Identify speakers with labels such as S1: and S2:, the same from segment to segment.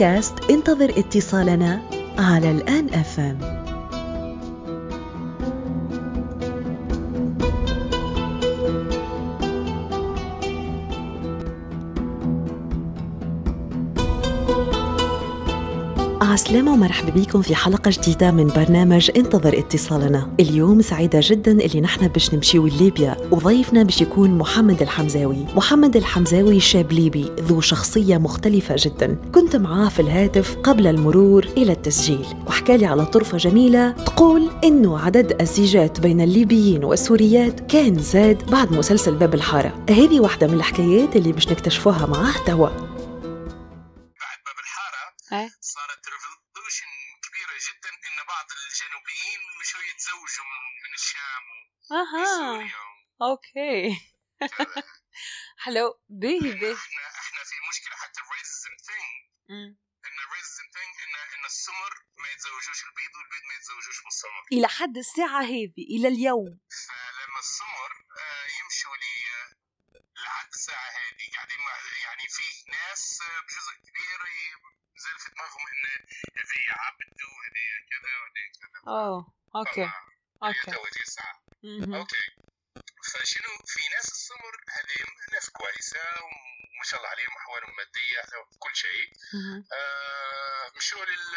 S1: بودكاست انتظر اتصالنا على الآن أفهم عسلامة ومرحبا بكم في حلقة جديدة من برنامج انتظر اتصالنا. اليوم سعيدة جدا اللي نحن باش نمشيو لليبيا وضيفنا باش يكون محمد الحمزاوي. محمد الحمزاوي شاب ليبي ذو شخصية مختلفة جدا. كنت معاه في الهاتف قبل المرور إلى التسجيل. وحكالي على طرفة جميلة تقول إنه عدد الزيجات بين الليبيين والسوريات كان زاد بعد مسلسل باب الحارة. هذه واحدة من الحكايات اللي باش نكتشفوها معاه توا.
S2: إيه.
S3: صارت revolution كبيره جدا ان بعض الجنوبيين مشوا يتزوجوا من الشام أها
S2: okay. حلو باهي باهي
S3: إحنا إحنا في مشكلة حتى ال racism
S2: thing.
S3: إن ال racism thing إن إن السمر ما يتزوجوش البيض والبيض ما يتزوجوش من السمر.
S2: إلى حد الساعة هذه إلى اليوم.
S3: فلما السمر آه، يمشوا ل العكس الساعة هذه. قاعدين مع- يعني فيه ناس آه، بجزء كبير زال في دماغهم إن هذه عبد وهذه كذا وهذه كذا. أوه okay
S2: okay.
S3: okay. فشنو؟ في ناس السمر هذه ناس كويسة وما شاء الله عليهم أحوالهم مادية كل شيء. آه مشوا لل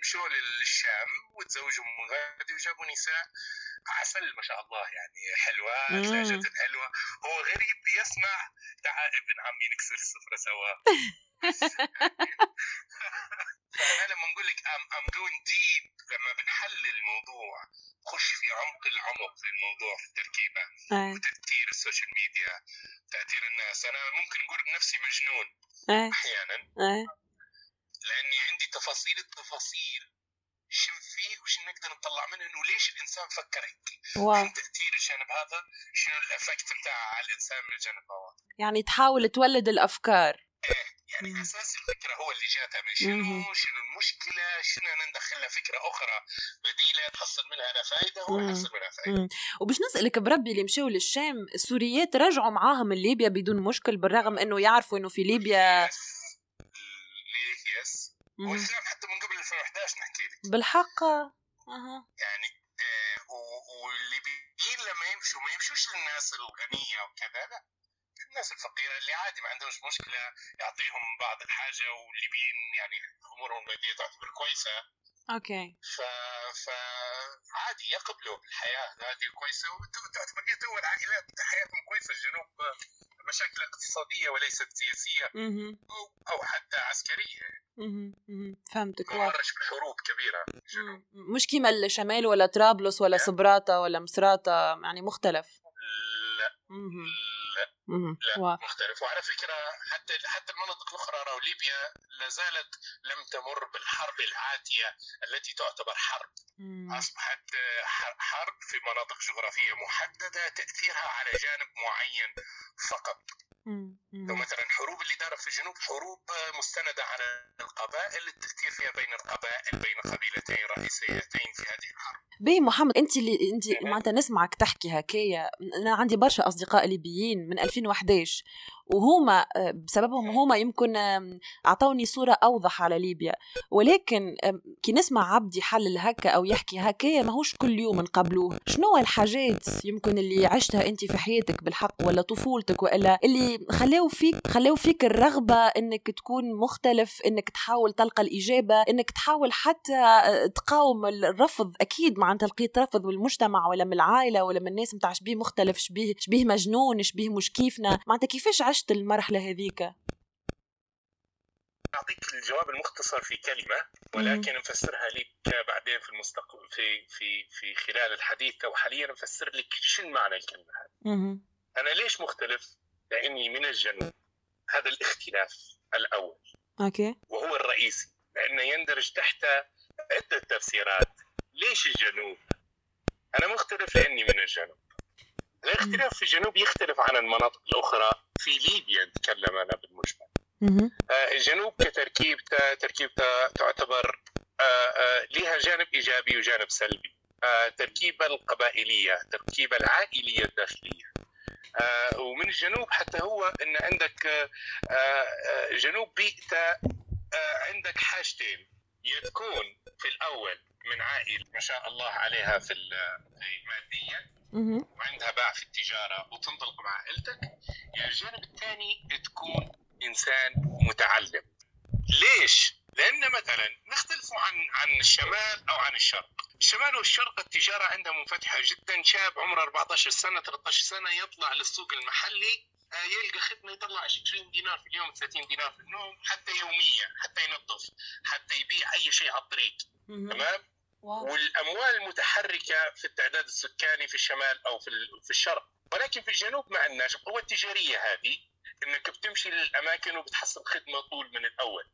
S3: مشوا للشام وتزوجوا من غادي وجابوا نساء. عسل ما شاء الله يعني حلوات
S2: مم.
S3: لهجة حلوة. هو غريب يسمع تعال ابن عمي نكسر السفرة سوا. فأنا لما نقول لك I'm I'm going deep لما بنحلل الموضوع خش في عمق العمق في الموضوع في التركيبة
S2: إيه
S3: وتأثير ال social media تأثير الناس. أنا ممكن نقول بنفسي مجنون أحيانا.
S2: إيه
S3: لأني عندي تفاصيل التفاصيل شو فيه وش نقدر نطلع منه إنه ليش الإنسان فكر هيك
S2: wow.
S3: عن تأثير الجانب هذا؟ شنو ال effect بتاعه على الإنسان من الجانب هذا
S2: يعني تحاول تولد الأفكار.
S3: يعني
S2: مم.
S3: أساس الفكرة هو اللي جاتها من. شنو؟ شنو المشكلة؟ شنو ندخلها فكرة أخرى بديلة تحصل منها أنا فائده هو. يحصل منها فائده
S2: مم. وباش نسألك بربي اللي مشوا للشام السوريات رجعوا معاهم من ليبيا بدون مشكل بالرغم إنه يعرفوا إنه في ليبيا
S3: yes yes
S2: مهم.
S3: والكلام حتى من قبل 2011 نحكي لك.
S2: بالحق.
S3: يعني آه، و- والليبيين لما يمشوا ما يمشوش للناس الغنية وكذا لا. الناس الفقيرة اللي عادي ما عندهمش مشكلة يعطيهم بعض الحاجة والليبيين يعني أمورهم المادية تعتبر كويسة.
S2: okay.
S3: ف... فعادي يقبلوا بالحياة. هذه كويسة. وتعتبر هي تو العائلات حياتهم كويسة. الجنوب مشاكل اقتصادية وليست سياسية.
S2: مهم.
S3: أو- أو حتى.
S2: مهم. فهمتك
S3: مرش بحروب الجنوب.
S2: مم. مش كيما الشمال ولا طرابلس ولا صبراتة ولا مصراتة يعني مختلف.
S3: لا. لا. لا مختلف. وعلى فكرة حتى حتى المناطق الأخرى ليبيا لا زالت لم تمر بالحرب العاتية التي تعتبر حرب. ح- حرب في مناطق جغرافية محددة تأثيرها على جانب معين فقط. لو مثلا حروب اللي دارت في الجنوب حروب مستندة على القبائل التاثير فيها بين القبائل بين قبيلتين رئيسيتين في هذه الحرب.
S2: بي محمد انت اللي انت معناتها نسمعك تحكي هكايا. أنا عندي برشا أصدقاء ليبيين من 2011 وهما آه، بسببهم هما يمكن أعطوني صورة أوضح على ليبيا. ولكن كي نسمع عبد يحلل هكا أو يحكي هكايا ماهوش كل يوم نقابلوه. شنو الحاجات يمكن اللي عشتها أنت في حياتك بالحق ولا طفولتك وإلا؟ اللي خلاو فيك خلاو فيك الرغبة إنك تكون مختلف إنك تحاول تلقى الإجابة إنك تحاول حتى آه، تقاوم الرفض. أكيد معناتها لقيت رفض من المجتمع ولا من العائلة ولا من الناس متاع شبيه مختلف شبيه شبيه مجنون شبيه مش كيفنا. معناتها كيفاش عشت المرحلة هذيك.
S3: أعطيك الجواب المختصر في كلمة ولكن نفسرها لك بعدين في المستقبل في في في خلال الحديث. أو حاليا نفسر لك شنو معنى الكلمة هذه. أنا ليش مختلف؟ لأني من الجنوب. هذا الاختلاف الأول.
S2: أوكي.
S3: وهو الرئيسي. لأنه يندرج تحت عدة تفسيرات. ليش الجنوب؟ أنا مختلف لأني من الجنوب. الاختلاف في الجنوب يختلف عن المناطق الأخرى. في ليبيا نتكلم أنا بالمجمل. آه، الجنوب كتركيبته تركيبته تعتبر آه، آه، لها جانب إيجابي وجانب سلبي. التركيبه القبائلية التركيبه العائلية الداخلية. ومن الجنوب حتى هو إن عندك جنوب بيئته عندك حاجتين. يا تكون في الأول من عائلة ما شاء الله عليها في ماديا وعندها باع في التجارة وتنطلق مع عائلتك يا الجانب الثاني تكون إنسان متعلم. ليش؟ لأن مثلا نختلف عن عن الشمال أو عن الشرق. الشمال والشرق التجارة عندها منفتحه جدا شاب عمره 14 سنة 13 سنة يطلع للسوق المحلي آه، يلقى خدمة يطلع 20 دينار في اليوم 30 دينار في اليوم حتى يوميا حتى ينظف حتى يبيع أي شيء على الطريق. تمام؟ والأموال المتحركة في التعداد السكاني في الشمال أو في في الشرق. ولكن في الجنوب ما عندناش القوة التجارية هذه إنك بتمشي للأماكن وبتحصل خدمة طول من الأول.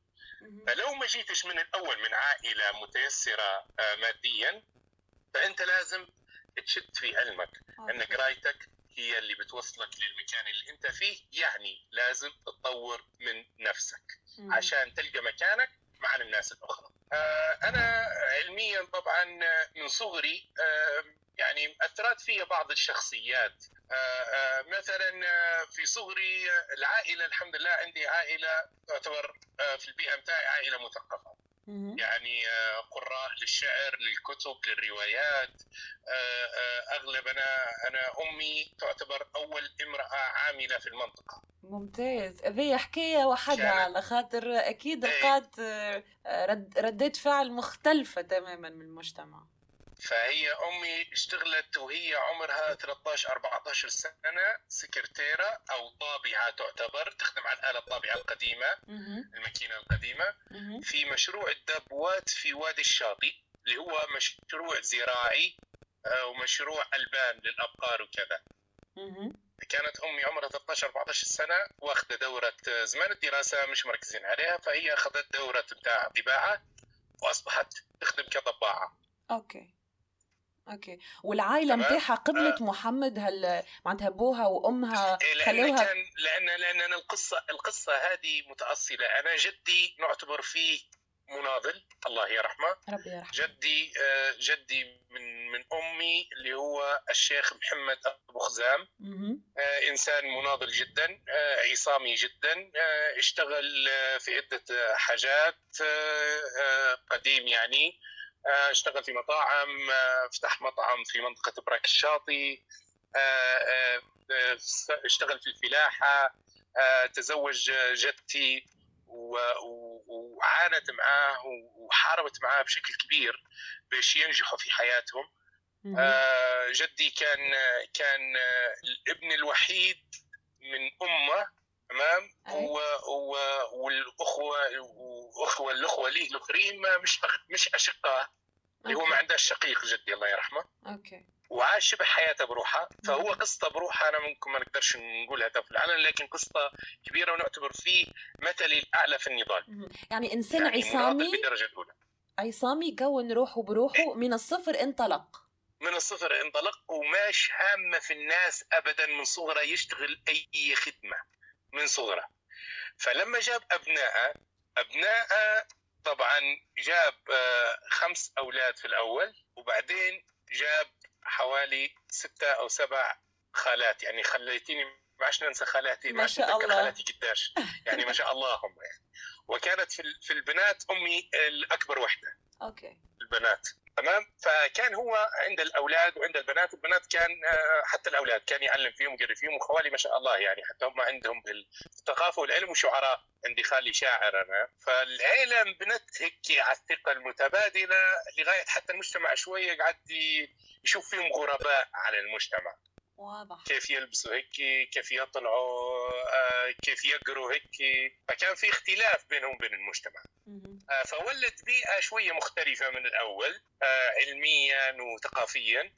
S3: فلو ما جيتش من الأول من عائلة متيسرة آه، ماديا فأنت لازم تشد في علمك ان قرايتك هي اللي بتوصلك للمكان اللي أنت فيه. يعني لازم تطور من نفسك عشان تلقى مكانك مع الناس الأخرى. أنا علميا طبعا من صغري آه، يعني أثرت فيها بعض الشخصيات. آه، مثلا في صغري العائلة الحمد لله عندي عائلة تعتبر في البيئة بتاعي عائلة مثقفة. يعني قراء للشعر للكتب للروايات. أغلب أنا أنا أمي تعتبر أول امرأة عاملة في المنطقة.
S2: ممتاز. هذه حكاية وحدها على خاطر أكيد إيه. لقات رد ردات فعل مختلفة تماما من المجتمع.
S3: فهي أمي اشتغلت وهي عمرها 13 14 سنة سكرتيرة أو طابعة تعتبر تخدم على الآلة الطابعة القديمة الماكينة القديمة. في مشروع الدابوات في وادي الشاطئ اللي هو مشروع زراعي آه، ومشروع ألبان للأبقار وكذا. كانت أمي عمرها 13 14 سنة واخذه دورة زمان الدراسة مش مركزين عليها فهي أخذت دورة بتاع طباعه وأصبحت تخدم كطباعة.
S2: okay. okay. والعائلة نتاعها قبلت آه. محمد هل معناتها أبوها وأمها
S3: إيه، خلوها كان لأن لأن أنا القصة القصة هذه متأصلة. أنا جدي نعتبر فيه مناضل الله يرحمه.
S2: ربي يرحمه.
S3: جدي آه، جدي من من أمي اللي هو الشيخ محمد أبو خزام. آه، إنسان مناضل جدا عصامي جدا. اشتغل في عدة حاجات قديم يعني. اشتغل في مطاعم آه، فتح مطعم في منطقة براك الشاطئ آه، اشتغل في الفلاحة تزوج جدتي وعانت معاه وحاربت معاه بشكل كبير باش ينجحوا في حياتهم. جدي كان كان الابن الوحيد من أمه تمام؟ والاخوه واخوه الأخوة ليه الاخرين مش مش اشقاء اللي هو ما عندهاش شقيق جدي الله يرحمه.
S2: أوكي.
S3: وعاش شبه حياته بروحه فهو قصته بروحه أنا ممكن ما نقدرش نقولها في العلن لكن قصته كبيرة ونعتبر فيه مثلي الأعلى في النضال.
S2: يعني إنسان يعني عصامي
S3: بالدرجة الأولى.
S2: عصامي كون روحه بروحه من الصفر انطلق.
S3: من الصفر انطلق وماش هامة في الناس ابدا من صغره يشتغل أي خدمة. من صغره. فلما جاب ابنائه ابنائه طبعا جاب آه، خمس أولاد في الأول وبعدين جاب حوالي ستة أو سبع خالات. يعني خليتيني ما عشان ننسى خالاتي
S2: ما شاء الله.
S3: خالاتي قداش. يعني ما شاء الله هم. يعني وكانت في في البنات أمي الأكبر وحدة.
S2: أوكي.
S3: البنات. تمام؟ فكان هو عند الأولاد وعند البنات البنات كان آه، حتى الأولاد كان يعلم فيهم ويقري فيهم وخوالي ما شاء الله يعني حتى هم عندهم الثقافة والعلم وشعراء عندي خالي شاعر أنا. فالعيله بنت هيك على الثقة المتبادلة لغاية حتى المجتمع شوية قعد يشوف فيهم غرباء على المجتمع.
S2: واضح.
S3: كيف يلبسوا هيك كيف يطلعوا آه، كيف يقروا هيك. فكان في اختلاف بينهم وبين المجتمع. آه، فولد بيئة شوية مختلفة من الأول آه، علميا وثقافيا.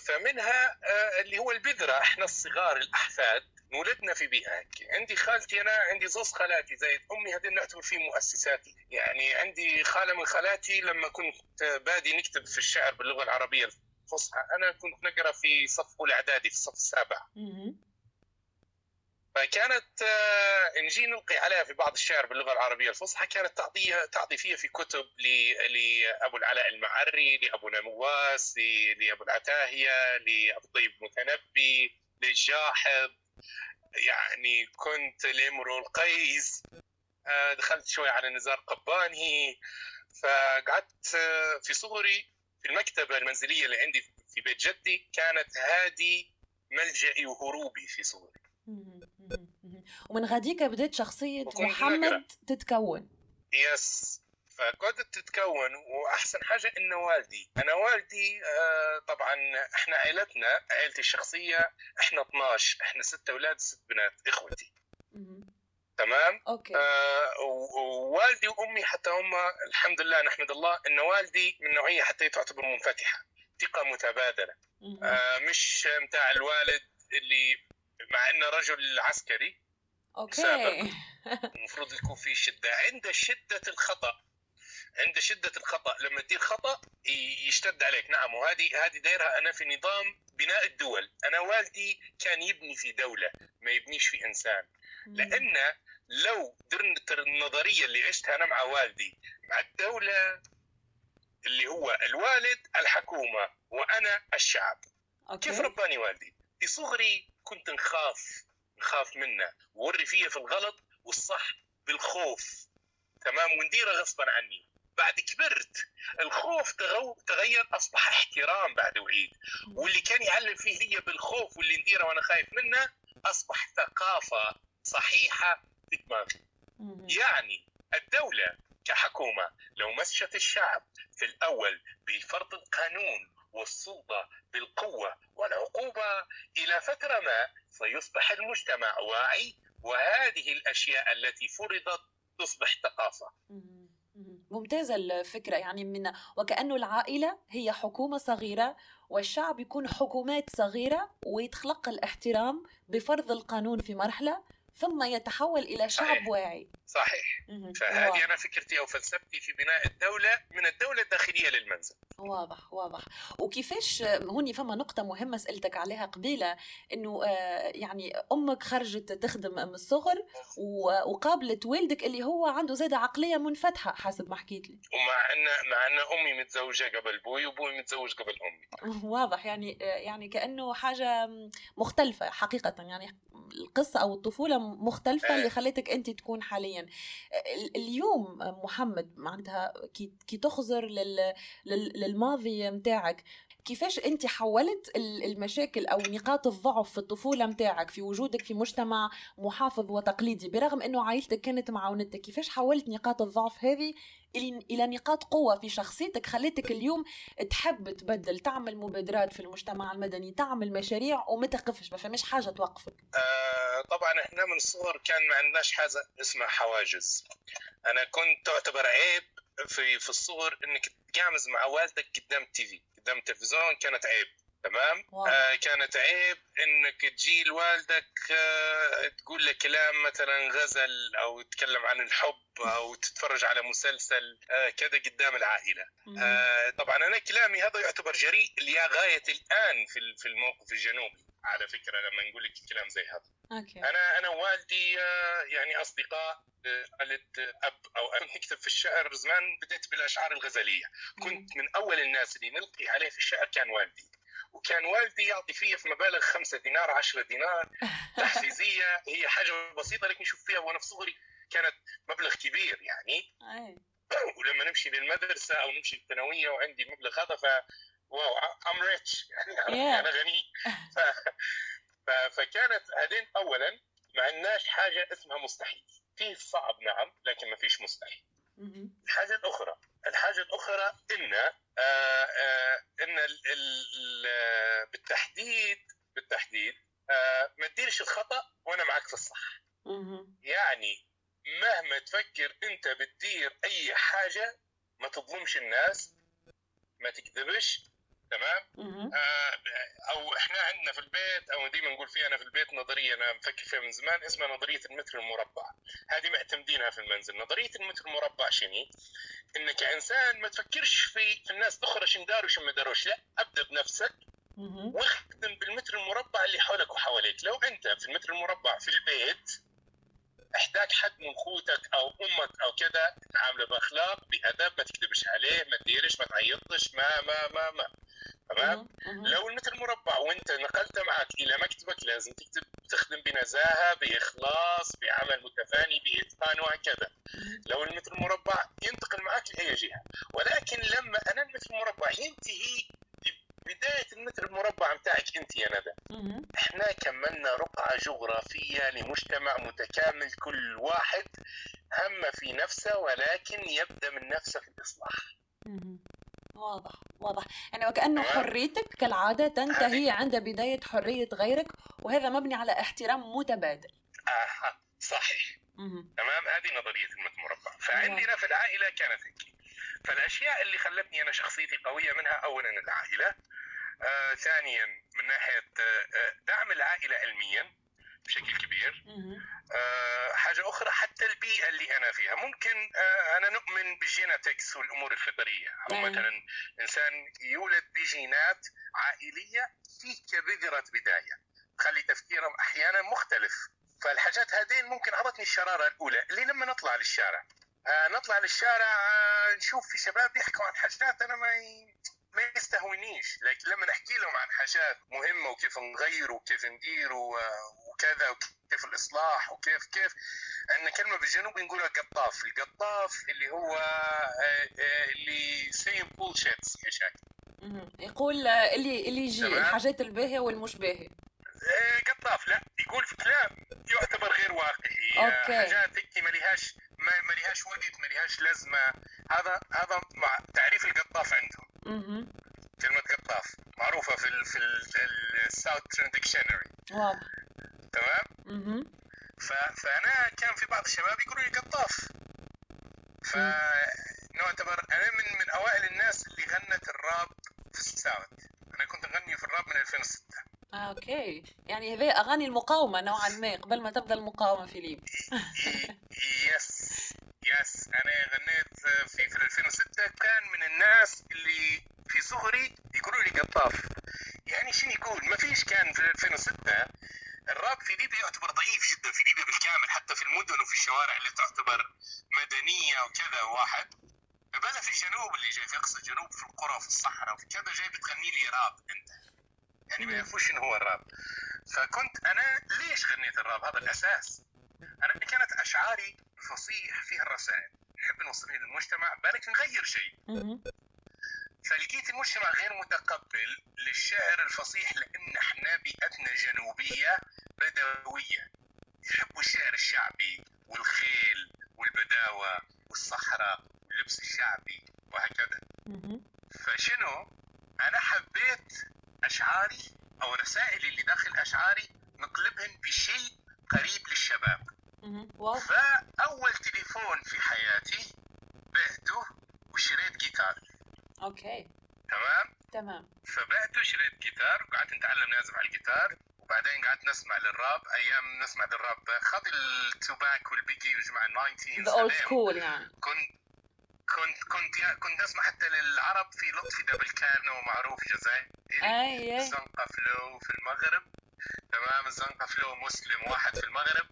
S3: فمنها اللي هو البذرة إحنا الصغار الأحفاد نولدنا في بيئة هيك. عندي خالتي أنا عندي زوز خالاتي زي أمي هذول نعتبر في مؤسساتي يعني عندي خالة من خالاتي لما كنت بادي نكتب في الشعر باللغة العربية الفصحى أنا كنت نقرأ في صف أولى إعدادي في الصف السابع. فكانت آه، نجي نلقي عليها في بعض الشعر باللغة العربية الفصحى كانت تعطيها تعطي فيها في كتب لابو العلاء المعري لابو نواس لابو العتاهية لابو طيب المتنبي للجاحظ يعني كنت لامرؤ القيس. آه، دخلت شوي على نزار قباني. فقعدت آه، في صغري في المكتبة المنزلية اللي عندي في بيت جدي كانت هذه ملجئي وهروبي في صغري.
S2: ومن غاديك بدات
S3: شخصية
S2: محمد
S3: نقرأ.
S2: تتكون.
S3: يس فقعدت تتكون وأحسن حاجة إنه والدي. أنا والدي آه، طبعا إحنا عائلتنا عائلتي الشخصية إحنا 12 إحنا ست أولاد ست بنات إخوتي. تمام؟
S2: okay.
S3: آه، ووالدي وأمي حتى هم الحمد لله نحمد الله إن والدي من نوعية حتى تعتبر منفتحة ثقة
S2: متبادلة.
S3: آه، مش متاع الوالد اللي مع إنه رجل عسكري.
S2: أوكي.
S3: المفروض يكون في شدة. عند شدة الخطأ عند شدة الخطأ. لما تدير خطأ يشتد عليك. نعم وهذه هذه دايرها أنا في نظام بناء الدول. أنا والدي كان يبني في دولة ما يبنيش في إنسان. لأن لو درت النظرية اللي عشتها أنا مع والدي مع الدولة اللي هو الوالد الحكومة وأنا الشعب.
S2: okay.
S3: كيف رباني والدي؟ في صغري كنت نخاف نخاف منه. ووري فيا في الغلط والصح بالخوف. تمام؟ ونديره غصبا عني. بعد كبرت الخوف. تغير أصبح احترام بعد وعيد واللي كان يعلم فيه لي بالخوف واللي نديره وأنا خايف منه أصبح ثقافة صحيحة في دماغي. يعني الدولة كحكومة لو مشت الشعب في الأول بفرض القانون والسلطة بالقوة والعقوبة إلى فترة ما سيصبح المجتمع واعي وهذه الأشياء التي فرضت تصبح.
S2: مهم. ممتازة الفكرة يعني من وكأنه العائلة هي حكومة صغيرة والشعب يكون حكومات صغيرة ويتخلق الاحترام بفرض القانون في مرحلة ثم يتحول إلى شعب. واعي
S3: صحيح. فهذه. أنا فكرتي أو فلسفتي في بناء الدولة من الدولة الداخلية للمنزل.
S2: واضح واضح. وكيفاش هوني فما نقطة مهمة سألتك عليها قبيلة إنه آه، يعني أمك خرجت تخدم من الصغر وقابلت والدك اللي هو عنده زادة عقلية منفتحة حسب ما حكيت لي.
S3: ومع أن مع أن أمي متزوجة قبل بوي وبوي متزوج قبل أمي.
S2: واضح. يعني يعني كأنه حاجة مختلفة حقيقة. يعني القصة أو الطفولة مختلفة اللي خلتك أنت تكون حاليا. ال- اليوم محمد معناتها كي, تخزر لل لل- للماضي متاعك كيفاش أنت حولت ال- المشاكل أو نقاط الضعف في الطفولة متاعك في وجودك في مجتمع محافظ وتقليدي برغم إنه عائلتك كانت معاونتك كيفاش حولت نقاط الضعف هذه إلى نقاط قوة في شخصيتك خلتك اليوم تحب تبدل تعمل مبادرات في المجتمع المدني تعمل مشاريع وما تقفش ما فماش حاجة توقفك.
S3: آه، طبعا إحنا من الصغر كان ما عندناش حاجة اسمها حواجز. أنا كنت تعتبر عيب في في الصغر إنك تقامز مع والدك قدام ال TV قدام التلفزيون كانت عيب. تمام. آه كانت عيب إنك تجي لوالدك آه تقول له كلام مثلا غزل أو تتكلم عن الحب أو تتفرج على مسلسل آه كذا قدام العائلة. آه طبعا أنا كلامي هذا يعتبر جريء لغاية الآن في في الموقف الجنوبي على فكرة لما نقول لك كلام زي هذا.
S2: okay.
S3: أنا أنا ووالدي آه، يعني أصدقاء آه، آه، أب أو كنت نكتب في الشعر زمان بديت بالأشعار الغزلية. كنت من أول الناس اللي نلقي عليه في الشعر كان والدي. وكان والدي يعطي فيا في مبالغ خمسة دينار عشرة دينار تحفيزية هي حاجة بسيطة لكن شوف فيها وأنا في صغري كانت مبلغ كبير يعني. ولما نمشي للمدرسة أو نمشي الثانوية وعندي المبلغ هذا ف wow I'm rich يعني. أنا غني ف... ف... فكانت هذين أولا ما عندناش حاجة اسمها مستحيل في صعب نعم لكن ما فيش مستحيل
S2: مهم.
S3: الحاجة الأخرى الحاجة الأخرى إن آه آه ال بالتحديد بالتحديد آه ما تديرش الخطأ وأنا معك في الصح. يعني مهما تفكر أنت بتدير أي حاجة ما تظلمش الناس ما تكذبش تمام. آه، أو إحنا عندنا في البيت أو ديما نقول فيها أنا في البيت نظرية أنا مفكر فيها من زمان اسمها نظرية المتر المربع هذه معتمدينها في المنزل. نظرية المتر المربع شنو؟ إنك كانسان ما تفكرش في, في الناس الأخرى شن داروا وشن ما داروش. لا أبدأ بنفسك. واخدم بالمتر المربع اللي حولك وحواليك. لو أنت في المتر المربع في البيت احتاج حد من خوتك أو أمك أو كذا تعامله بأخلاق بأدب ما تكذبش عليه ما تديرش ما تعيطش ما ما ما ما. تمام. لو المتر مربع وانت نقلت معك إلى مكتبك لازم تكتب تخدم بنزاهة بإخلاص بعمل متفاني بإتقان وهكذا لو المتر المربع ينتقل معك لأي جهة ولكن لما أنا المتر المربع ينتهي بداية المتر المربع متاعك انت يا ندى. إحنا كملنا رقعة جغرافية لمجتمع متكامل كل واحد هم في نفسه ولكن يبدأ من نفسه في الإصلاح.
S2: واضح واضح. يعني وكأنه. حريتك كالعادة تنتهي عند بداية حرية غيرك وهذا مبني على احترام متبادل.
S3: آه صحيح.
S2: مهم.
S3: تمام. هذه نظرية المتر المربع فعندنا في العائلة كانت هيك. فالأشياء اللي خلتني أنا شخصيتي قوية منها أولا العائلة آه ثانيا من ناحية آه آه، دعم العائلة علميا. بشكل كبير. آه، حاجة أخرى حتى البيئة اللي أنا فيها. ممكن آه، أنا نؤمن بالجيناتكس والأمور الفطرية أو
S2: نعم.
S3: مثلا إنسان يولد بجينات عائلية في كبذرة بداية. تخلي تفكيرهم أحيانا مختلف. فالحاجات هذين ممكن أعطتني الشرارة الأولى اللي لما نطلع للشارع. آه، نطلع للشارع آه، نشوف في شباب يحكوا عن حاجات أنا ما ي... ما يستهونيش لكن لما نحكي لهم عن حاجات مهمة وكيف نغير وكيف ندير وكذا وكيف الإصلاح وكيف كيف عندنا كلمة بالجنوب نقولها قطاف القطاف اللي هو آه، آه، اللي same
S2: bullshits. يقول آه، اللي اللي يجي. الحاجات الباهية والمش باهية
S3: آه، قطاف لا يقول في كلام يعتبر غير واقعي
S2: okay.
S3: حاجات هيك ما لهاش ما لهاش وقت ما لهاش لازمة هذا هذا مع تعريف القطاف عندهم. كلمة قطاف معروفة في ال في ال South dictionary
S2: واضح
S3: تمام؟
S2: مهم.
S3: ف- فأنا كان في بعض الشباب يقولوا لي قطاف. فنعتبر أنا من من أوائل الناس اللي غنت الراب في ال South. أنا كنت أغني في الراب من 2006
S2: آه، okay. يعني هذه أغاني المقاومة نوعا ما قبل ما تبدأ المقاومة في ليبيا.
S3: yes yes أنا غنيت في في 2006 كان من الناس اللي في صغري يقولوا لي قطاف. يعني شنو يقول؟ ما فيش كان في 2006 الراب في ليبيا يعتبر ضعيف جدا في ليبيا بالكامل حتى في المدن وفي الشوارع اللي تعتبر مدنية وكذا واحد. بلا في الجنوب اللي جاي في أقصى الجنوب في القرى وفي الصحراء وفي كذا جاي بتغني لي راب أنت. يعني ما يعرفوش شنو هو الراب. فكنت أنا ليش غنيت الراب؟ هذا الأساس. أنا كانت أشعاري فصيح فيها الرسائل. نحب نوصلها للمجتمع؟ بالك نغير شيء. فلقيت المجتمع غير متقبل للشعر الفصيح لأن إحنا بيئتنا جنوبية بدوية. يحبوا الشعر الشعبي والخيل والبداوة والصحراء واللبس الشعبي وهكذا. فشنو؟ أنا حبيت أشعاري أو رسائلي اللي داخل أشعاري نقلبهن بشيء قريب للشباب. فأول تليفون في حياتي بعته وشريت جيتار.
S2: okay.
S3: تمام؟
S2: تمام.
S3: فبعت وشريت جيتار وقعدت نتعلم نعزف على الجيتار وبعدين قعدت نسمع للراب. أيام نسمع للراب خذ التوباك والبيجي وجماعه ال 90
S2: the old school يعني.
S3: كنت كنت كنت كنت أسمع حتى للعرب في لطفي دبل كانو معروف جزائري
S2: اي أي.
S3: الزنقة flow في المغرب. تمام؟ الزنقة flow مسلم واحد في المغرب.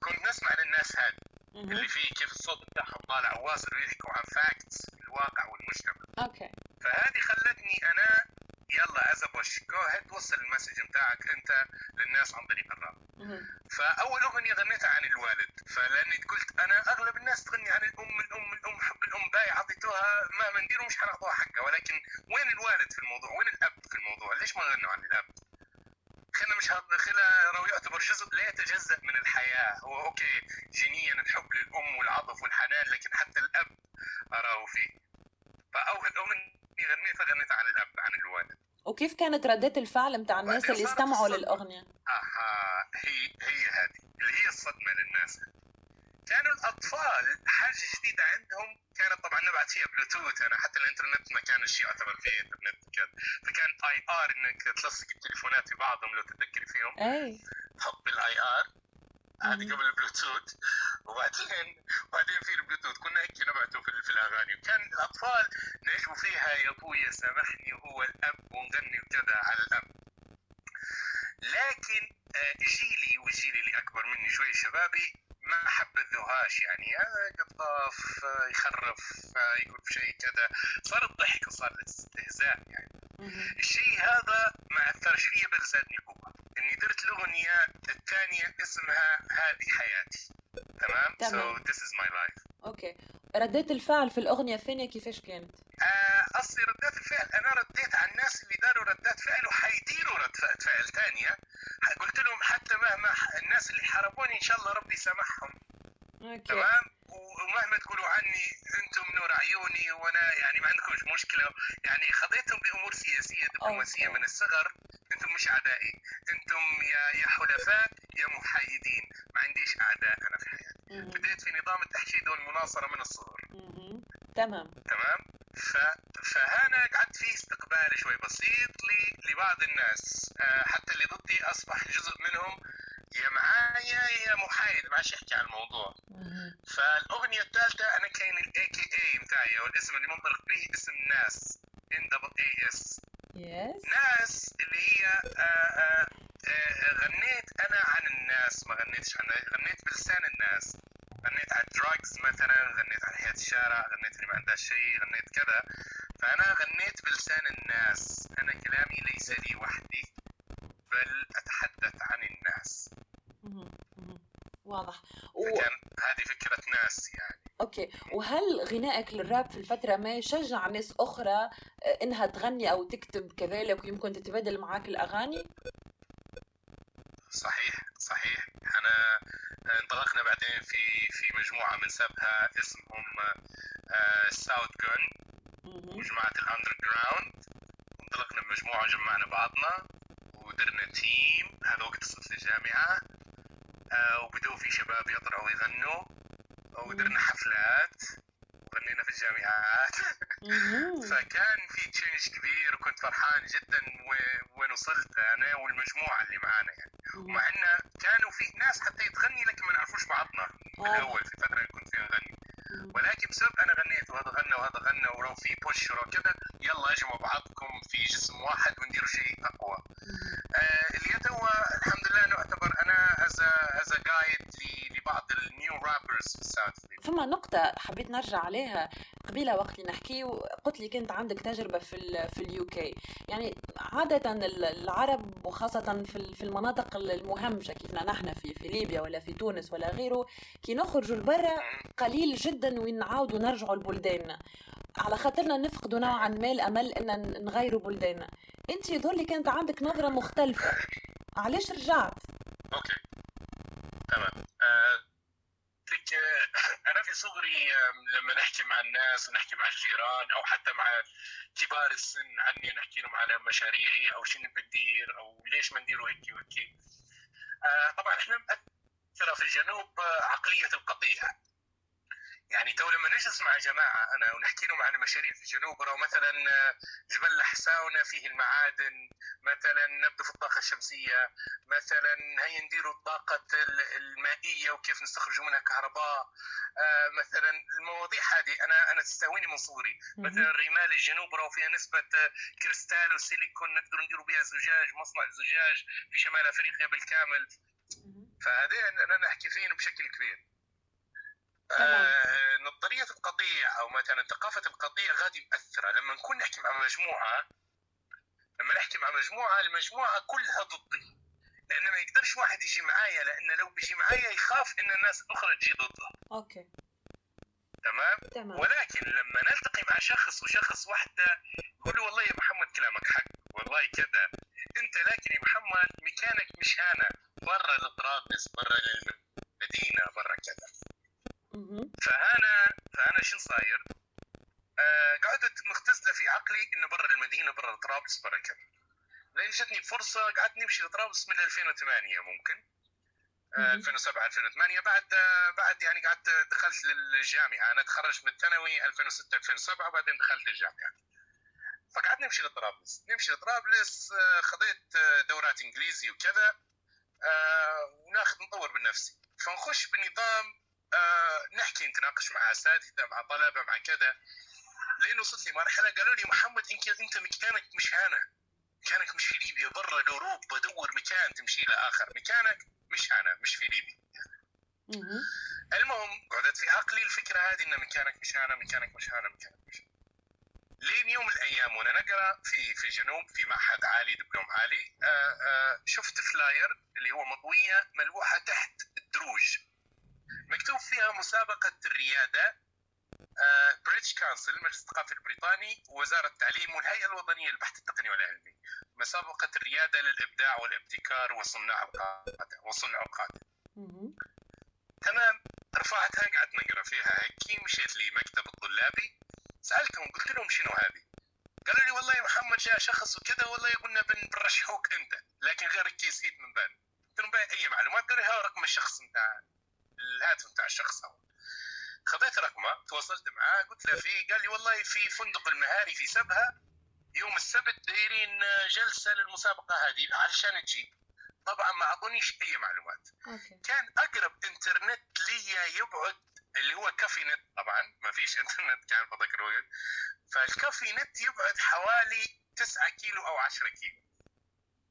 S3: كنت نسمع للناس هذه. اللي فيه كيف الصوت بتاعهم طالع واصل ويحكوا عن facts الواقع والمجتمع.
S2: okay.
S3: فهذه خلتني أنا يلا ازبش جو هيد وصل المسج بتاعك أنت للناس عن طريق الراب
S2: مهم.
S3: فاول اغنيه غنيتها عن الوالد فلاني قلت أنا اغلب الناس تغني عن الام الام الام حب الام باي اعطيتوها مهما نديروا مش حنعطوها حقها ولكن وين الوالد في الموضوع وين الاب في الموضوع ليش ما نغنوا عن الاب خلنا مش هض... خلنا راهو يعتبر جزء لا يتجزا من الحياة هو أوكي جينيا الحب للام والعطف والحنان لكن حتى الاب اراه فيه فاول اغنيه غنيتها غنيتها عن الاب عن الوالد
S2: وكيف كانت ردة الفعل متاع الناس اللي استمعوا
S3: الصدمة.
S2: للأغنية؟
S3: أها هي هي هذه اللي هي الصدمه للناس كانوا الاطفال حاجة جديده عندهم كانت طبعا نبعت فيها بلوتوث أنا حتى الانترنت ما كان شيء يعتبر فيه انترنت كان فكان IR انك تلصق التليفونات في بعضهم لو تتذكري فيهم
S2: اي
S3: تحط بال IR هذه
S2: مم.
S3: قبل البلوتوث وبعدين وبعدين في البلوتوث كنا هيك نبعته في, في الاغاني وكان الاطفال نعيشوا فيها يا ابويا سامحني وهو الاب ونغني وكذا على الاب لكن آه، جيلي والجيل اللي أكبر مني شوي شبابي ما حبذوهاش يعني هذا قطاف يخرف يقول شيء كذا صار الضحك وصار الاستهزاء يعني. الشيء هذا ما أثرش فيا بل زادني قوة. إني درت الاغنيه الثانية اسمها هذه حياتي. تمام؟
S2: تمام.
S3: so this is my life.
S2: أوكي. ردات الفعل في الأغنية الثانية كيفاش كانت؟
S3: آه، أصلي ردات الفعل أنا رديت على الناس اللي داروا ردات فعل وحيديروا رد فعل ثانية. مهما الناس اللي حاربوني إن شاء الله ربي سامحهم
S2: okay.
S3: تمام؟ ومهما تقولوا عني أنتم نور عيوني وأنا يعني ما عندكمش مشكلة. يعني خذيتهم بأمور سياسية
S2: دبلوماسية.
S3: من الصغر. أنتم مش أعدائي. أنتم يا يا حلفاء يا محايدين. ما عنديش أعداء أنا في حياتي. بديت في نظام التحشيد والمناصرة من الصغر.
S2: تمام.
S3: تمام؟ ف... فهنا قعدت في استقبال شوي بسيط ل... لبعض الناس. آه، حتى اللي ضدي أصبح جزء منهم. يا معايا يا محايد ما عادش يحكي عن الموضوع. فالأغنية الثالثه أنا كاين ال AKA بتاعي أو الاسم اللي منطلق به اسم ناس N double A S
S2: yes
S3: ناس اللي هي آه، آه، آه، غنيت أنا عن الناس ما غنيتش عن غنيت بلسان الناس. غنيت على ال drugs مثلا غنيت على حياة الشارع غنيت اللي ما عندها شيء غنيت كذا. فأنا غنيت بلسان الناس. أنا كلامي ليس لي وحدي بل أتحدث عن الناس.
S2: واضح. و...
S3: هذه فكرة ناس يعني.
S2: okay. وهل غنائك للراب في الفترة ما يشجع ناس أخرى آه، إنها تغني أو تكتب كذلك ويمكن تتبادل معك الأغاني؟
S3: صحيح صحيح. أنا انطلقنا بعدين في في مجموعة من سبها اسمهم South Zone
S2: مهم.
S3: وجماعة ال underground انطلقنا بمجموعة وجمعنا بعضنا ودرنا team هذا وقت صرت الجامعة. آه وبدوا في شباب يطلعوا ويغنوا ودرنا حفلات وغنينا في الجامعات. فكان في change كبير وكنت فرحان جدا وين وصلت أنا والمجموعة اللي معانا يعني ومع إن كانوا في ناس حتى يتغني لكن ما نعرفوش بعضنا. الأول في الفترة اللي كنت فيها نغني. ولكن بسبب أنا غنيت وهذا غنى وهذا غنى ورو في بوش ورو كذا يلا اجمعوا بعضكم في جسم واحد ونديروا شيء
S2: أقوى.
S3: آه اللي توا الحمد لله نعتبر أنا as as guide لبعض ال new rappers في ال south
S2: فما نقطة حبيت نرجع عليها قبيلة وقت اللي نحكي قلت لي كنت عندك تجربة في في ال UK يعني عادة ال- العرب وخاصة في في المناطق المهمشة كيفنا نحن في في ليبيا ولا في تونس ولا غيره كي نخرجوا لبرا قليل جدا وين نعاودوا نرجعوا لبلداننا. على خاطرنا نفقدوا نوعا ما الأمل إن نغيروا بلداننا. انت يظهر لي كانت عندك نظرة مختلفة. علاش رجعت؟
S3: okay تمام. آه، أنا في صغري لما نحكي مع الناس ونحكي مع الجيران أو حتى مع كبار السن عني نحكي لهم على مشاريعي أو شنو بدير أو ليش ما نديروا هيك وهيك. آه، طبعا إحنا في الجنوب آه، عقلية القطيع. يعني تو لما نجلس مع جماعة أنا ونحكي لهم عن مشاريع في الجنوب أو مثلا آه، جبل لحساونة فيه المعادن مثلا نبدأ في الطاقة الشمسية مثلا هيا نديروا الطاقة ال- المائية وكيف نستخرجوا منها كهرباء آه، مثلا المواضيع هذه أنا أنا تستهويني من صغري. مثلا رمال الجنوب راهو فيها نسبة آه، كريستال وسيليكون نقدروا نديروا بها زجاج مصنع زجاج في شمال أفريقيا بالكامل. فهذين أنا نحكي فيهم بشكل كبير. آه، نظرية القطيع أو مثلا ثقافة القطيع غادي مأثرة لما نكون نحكي مع مجموعة لما نحكي مع مجموعة المجموعة كلها ضدي. لأن ما يقدرش واحد يجي معايا لأن لو بيجي معايا يخاف إن الناس الأخرى تجي ضده.
S2: أوكي.
S3: تمام؟
S2: تمام.
S3: ولكن لما نلتقي مع شخص وشخص وحده يقول له والله يا محمد كلامك حق. والله كذا. أنت لكن يا محمد مكانك مش هنا برا لطرابلس برا للمدينه برا كذا. فانا فانا شو صاير؟ آه قعدت مختزلة في عقلي إنه برا المدينة برا طرابلس برا كذا. لين جتني فرصه قعدت نمشي لطرابلس من 2008 ممكن. آه
S2: مهم.
S3: 2007 2008 بعد آه بعد يعني قعدت دخلت للجامعة. أنا تخرجت من الثانوي 2006 2007 بعدين دخلت الجامعة فقعدت نمشي لطرابلس. نمشي لطرابلس آه خذيت آه دورات إنجليزي وكذا. آه وناخذ نطور من نفسي. فنخش بنظام آه نحكي نتناقش مع اساتذه مع طلبة مع كذا. لين وصلت لي مرحلة قالوا لي محمد انت إنت مكانك مش هنا. مكانك مش في ليبيا برا لاوروبا دور مكان تمشي له آخر. مكانك مش هنا مش في ليبيا.
S2: مهم.
S3: المهم قعدت في عقلي الفكرة هذه إن مكانك مش هنا مكانك مش هنا مكانك مش هنا. لين يوم من الأيام وأنا نقرأ في في الجنوب في معهد عالي دبلوم عالي آآ آآ شفت فلاير اللي هو مطوية ملوحة تحت الدروج. مكتوب فيها مسابقة الريادة British Council المجلس الثقافي البريطاني ووزارة التعليم والهيئة الوطنية للبحث التقني والعلمي. مسابقة الريادة للإبداع والابتكار وصناع القاده وصنع القاده تمام. رفعتها قعدت نقرأ فيها هيك. مشيت لي مكتب الطلابي سألتهم قلت لهم شنو هذه؟ قالوا لي والله يا محمد جاء شخص وكذا والله قلنا بنرشحوك أنت لكن غير الكيسيت من بان قلت لهم اي معلومات؟ قالوا لي رقم الشخص بتاع الهاتف بتاع الشخص هو. خذيت رقمه تواصلت معاه قلت له في قال لي والله في فندق المهاري في سبها. يوم السبت دايرين جلسة للمسابقة هذه علشان تجي طبعا ما أعطونيش أي معلومات.
S2: Okay.
S3: كان أقرب إنترنت لي يبعد اللي هو café net طبعا ما فيش إنترنت كان في ذاك الوقت. فال café net يبعد حوالي 9 كيلو أو 10 كيلو.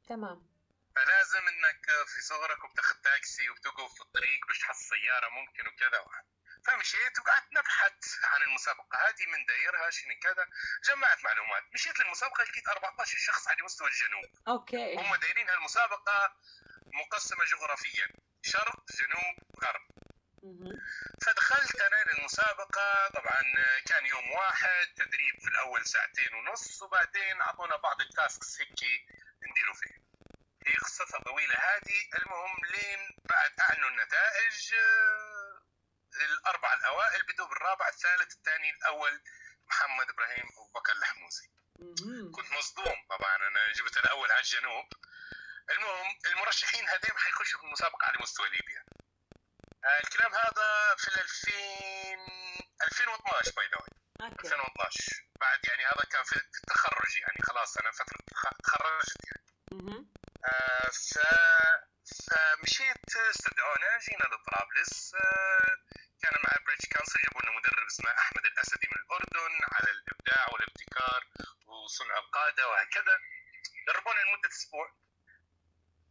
S2: تمام.
S3: فلازم إنك في صغرك وبتاخذ تاكسي وبتقف في الطريق تحصل سيارة ممكن وكذا فمشيت وقعدت نبحث عن المسابقة. هذه من دايرها شنو كذا؟ جمعت معلومات. مشيت للمسابقة لقيت 14 شخص على مستوى الجنوب.
S2: Okay.
S3: هم دايرين هالمسابقة مقسمة جغرافيا. شرق جنوب غرب. فدخلت أنا للمسابقة. طبعا كان يوم واحد تدريب في الأول ساعتين ونص وبعدين أعطونا بعض ال tasks هيك هي قصتها طويلة. هذه المهم لين بعد أعلنوا النتائج آه، الأربعة الأوائل بدوا بالرابع الثالث الثاني الأول محمد إبراهيم ابو بكر الحموزي. كنت مصدوم طبعا أنا جبت الأول على الجنوب. المهم المرشحين هذين حيخشوا في المسابقة على مستوى ليبيا. آه، الكلام هذا في ال 2000 2012 by the
S2: okay.
S3: 2012 بعد يعني هذا كان في التخرج يعني خلاص أنا فترة تخ- تخرجت يعني. ف فمشيت استدعونا جينا لطرابلس كان مع British Council جابوا لنا مدرب اسمه أحمد الأسدي من الأردن على الإبداع والابتكار وصنع القادة وهكذا. دربونا لمدة أسبوع.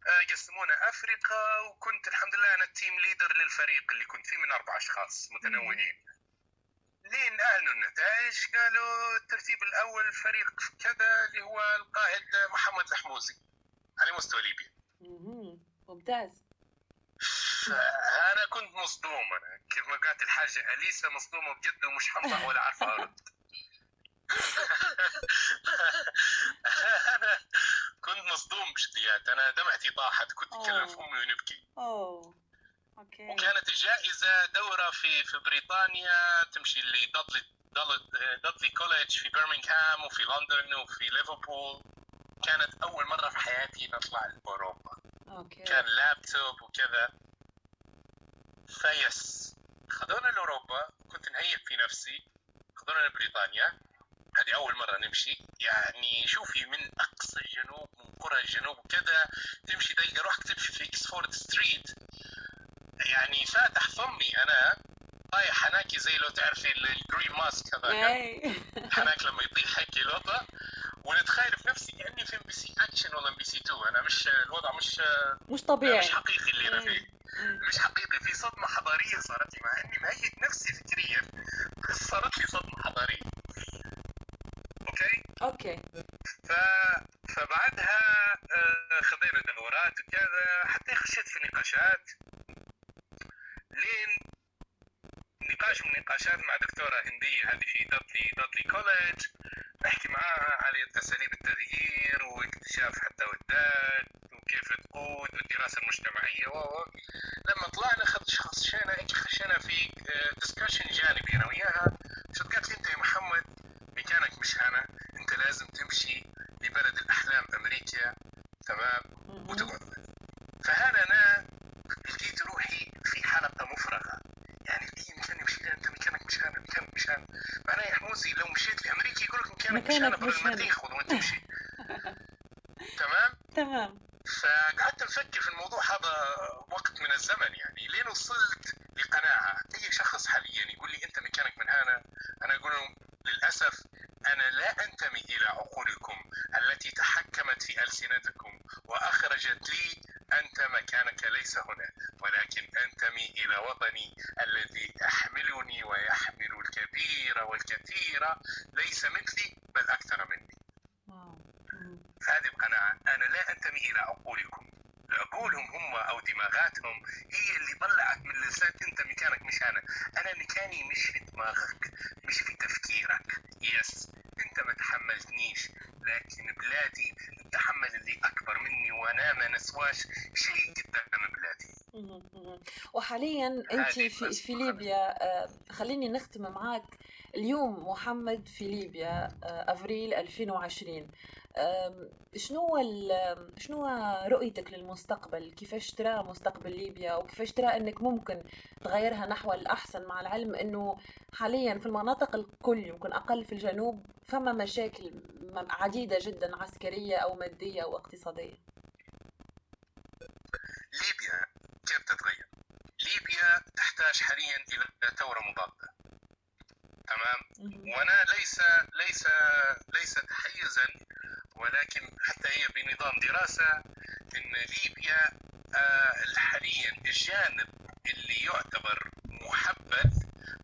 S3: آه، قسمونا افريقيا وكنت الحمد لله أنا ال team leader للفريق اللي كنت فيه من أربع أشخاص متنوعين. لين أعلنوا النتائج قالوا الترتيب الأول فريق كذا اللي هو القائد محمد الحموزي. على مستوى ليبيا.
S2: ممتاز.
S3: فأنا كنت مصدوم أنا. كيف ما قالت الحاجة أليسا مصدومة بجد ومش حنطق ولا عارفة أرد. أنا كنت مصدوم بجديات. أنا دمعتي طاحت كنت اتكلم في
S2: أوه.
S3: أمي ونبكي.
S2: أوه. أوكي.
S3: وكانت الجائزه دورة في في بريطانيا تمشي لدادلي Dudley College في برمنغهام وفي لندن وفي ليفربول كانت أول مرة في حياتي نطلع لأوروبا.
S2: Okay.
S3: كان لابتوب وكذا. face. خذونا لأوروبا. كنت نهيئ في نفسي. خذونا لبريطانيا. هذه أول مرة نمشي. يعني شوفي من أقصى الجنوب من قرى الجنوب وكذا. تمشي دقيقه روحك تمشي في Oxford Street يعني فاتح فمي أنا. طايح هناك زي لو تعرفي الجرين ماسك هذاك.
S2: اي
S3: هناك لما يطيح هيك لقطه ونتخيل في نفسي كأني في MBC Action ولا MBC 2 أنا مش الوضع مش
S2: مش طبيعي.
S3: مش حقيقي اللي أنا فيه. مش حقيقي. في صدمة حضارية صارت لي مع إني مهيئ نفسي فكريا. بس صارت لي صدمة حضارية. Okay؟
S2: Okay.
S3: ف... فبعدها آه، خذينا دورات وكذا. حتى خشيت في نقاشات. لين نقاش من النقاشات مع دكتورة هندية. هذه في Dudley Dudley College نحكي معاها على أساليب التغيير واكتشاف حتى الذات وكيف تقود والدراسة المجتمعية و. لما طلعنا خشينا خشينا في discussion جانبي أنا وياها. شو قالت لي أنت يا محمد؟ مكانك مش هنا أنت لازم تمشي لبلد الأحلام أمريكا. تمام. وتقعد. فهنا أنا لقيت روحي في حلقة مفرغة. يعني أي مكان يمشي لها انت مكانك مش هنا مكانك مش هنا معناه يا حموزي لو مشيت لامريكا يقول لك مكانك, مش هنا
S2: مكانك
S3: برا
S2: مش.
S3: المريخ وين تمشي. تمام؟
S2: تمام.
S3: فقعدت أفكر في الموضوع هذا وقت من الزمن يعني. لين وصلت لقناعة. أي شخص حاليا يقول لي أنت مكانك من هنا أنا أقول لهم للاسف أنا لا انتمي إلى عقولكم التي تحكمت في السنتكم واخرجت لي انت مكانك ليس هنا ولكن انتمي إلى وطني الذي يحملني ويحمل الكبير والكثير ليس مثلي بل أكثر مني
S2: واو مم.
S3: هذه القناعة أنا لا أنتمي إلى عقولكم عقولهم هم أو دماغاتهم هي اللي طلعت من اللسان انت مكانك مش أنا أنا مكاني مش في دماغك مش في تفكيرك يس انت ما تحملتنيش لكن بلادي تحمل اللي اكبر مني وأنا ما نسواش شيء قدام بلادي
S2: وحاليا انت في في ليبيا آه، خليني نختم معك اليوم محمد في ليبيا آه، أفريل 2020 شنو شنو رؤيتك للمستقبل؟ كيفاش ترى مستقبل ليبيا؟ وكيفاش ترى إنك ممكن تغيرها نحو الأحسن؟ مع العلم إنه حاليا في المناطق الكل يمكن أقل في الجنوب فما مشاكل عديدة جدا عسكرية أو مادية أو اقتصادية.
S3: ليبيا ليبيا تحتاج حاليا إلى ثوره مضاده تمام؟ وأنا ليس ليس ليس تحيزا ولكن حتى هي بنظام دراسة إن ليبيا آه، حاليا الجانب اللي يعتبر محبذ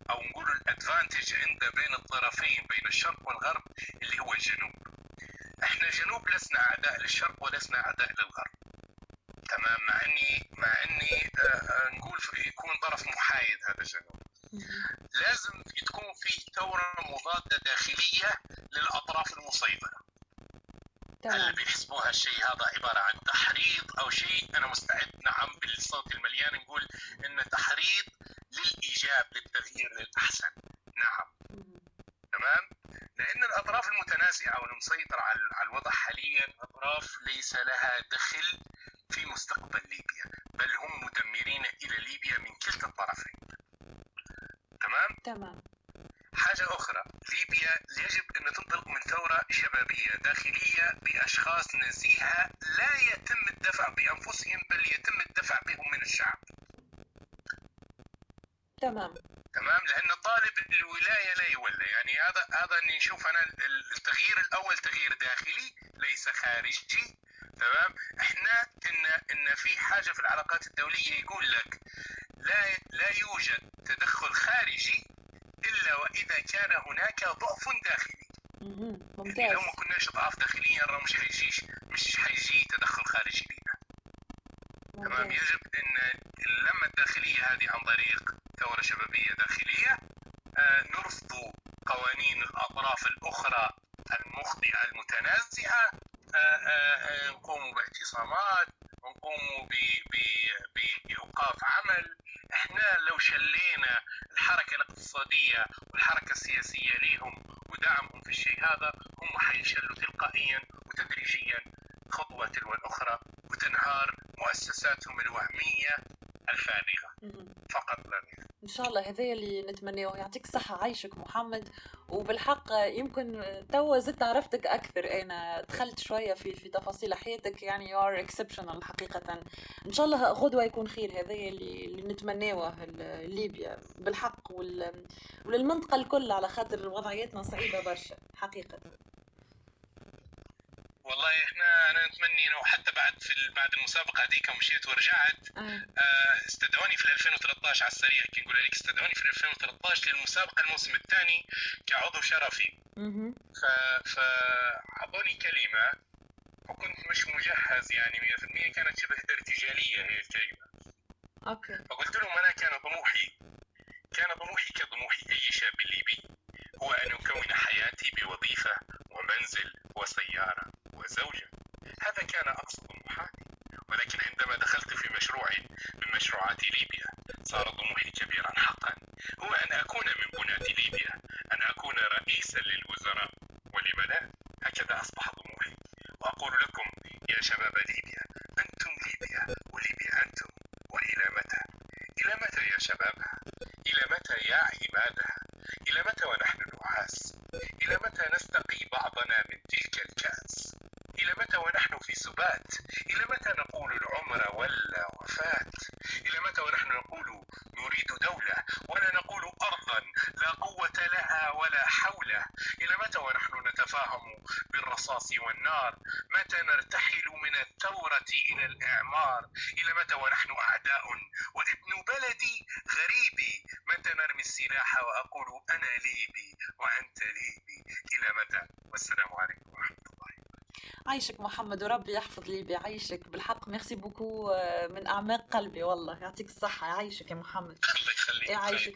S3: أو نقول الأدفانتج عنده بين الطرفين بين الشرق والغرب اللي هو الجنوب. إحنا جنوب لسنا أعداء للشرق ولسنا أعداء للغرب. تمام مع اني مع إني آه، آه، نقول يكون طرف محايد هذا الجنوب لازم تكون في ثورة مضادة داخلية للأطراف المسيطره اللي بيحسبوها الشيء هذا عبارة عن تحريض أو شيء. أنا مستعد نعم بالصوت المليان نقول انه تحريض للإيجاب للتغيير للأحسن. نعم. تمام؟ لأن الأطراف المتنازعة والمسيطرة على الوضع حاليا أطراف ليس لها دخل في مستقبل ليبيا بل هم مدمرين إلى ليبيا من كلتا الطرفين تمام؟
S2: تمام.
S3: حاجة أخرى ليبيا يجب أن تنطلق من ثورة شبابية داخلية بأشخاص نزيهة لا يتم الدفع بأنفسهم بل يتم الدفع بهم من الشعب.
S2: تمام.
S3: تمام؟ لأن طالب الولاية لا يولى. يعني هذا هذا اني نشوف أنا التغيير الأول تغيير داخلي ليس خارجي. تمام؟ إحنا ان إن في حاجة في العلاقات الدولية يقول لك لا لا يوجد تدخل خارجي إلا وإذا كان هناك ضعف داخلي.
S2: ممتاز يعني
S3: لو ما كناش ضعاف داخليا راه مش حيجيش مش حيجي تدخل خارجي لنا تمام؟ يجب إن اللمة الداخلية هذه عن طريق ثورة شبابية داخلية آه نرفض قوانين الأطراف الأخرى المخطئة المتنازعة آه آه, آه، نقوم باعتصامات نقوم بايقاف عمل. إحنا لو شلينا الحركة الاقتصادية والحركة السياسية ليهم ودعمهم في الشيء هذا هم حيشلوا تلقائيا وتدريجيا خطوة تلو الأخرى وتنهار مؤسساتهم الوهمية الفارغة. فقط لا غير
S2: إن شاء الله هذا اللي نتمناه يعطيك الصحه عايشك محمد. وبالحق يمكن توا زدت عرفتك أكثر أنا دخلت شوية في في تفاصيل حياتك يعني you are exceptional حقيقة. إن شاء الله غدوة يكون خير هذا اللي اللي نتمناه ليبيا بالحق وللمنطقة الكل على خاطر وضعيتنا صعيبة برشا حقيقة.
S3: والله إحنا أنا نتمنى إنه حتى بعد في بعد المسابقة هذيك ومشيت ورجعت. آه. آه استدعوني في 2013 على السريع كي نقول لك استدعوني في 2013 للمسابقة الموسم الثاني كعضو شرفي. ف فأعطوني كلمة وكنت مش مجهز يعني 100% كانت شبه ارتجالية هي الكلمة.
S2: أوكي.
S3: فقلت لهم أنا كان طموحي كان طموحي كطموح أي شاب ليبي هو أن أكون حياتي بوظيفة ومنزل وسيارة. وزوجة هذا كان أقصى طموحاتي ولكن عندما دخلت في مشروع من مشروعات ليبيا صار طموحي كبيرا حقا هو أن أكون من بناة ليبيا أن أكون رئيسا للوزراء ولم لا هكذا أصبح طموحي وأقول لكم يا شباب ليبيا أنتم ليبيا وليبيا أنتم وإلى متى إلى متى يا شبابها إلى متى يا عبادها إلى متى ونحن نعاس إلى متى نستقي بعضنا من تلك الكأس إلى متى ونحن في سبات إلى متى نقول العمر ولا وفات إلى متى ونحن نقول نريد دولة ولا نقول أرضا لا قوة لها ولا حول إلى متى ونحن نتفاهم بالرصاص والنار متى نرتحل من الثورة إلى الإعمار إلى متى ونحن أعداء وابن بلدي غريبي متى نرمي السلاح وأقول أنا ليبي وأنت ليبي إلى متى والسلام عليكم ورحمة الله
S2: عايشك محمد وربي يحفظ ليبيا عايشك بالحق. merci beaucoup من أعماق قلبي والله. يعطيك الصحة. يعيشك يا محمد. يعيشك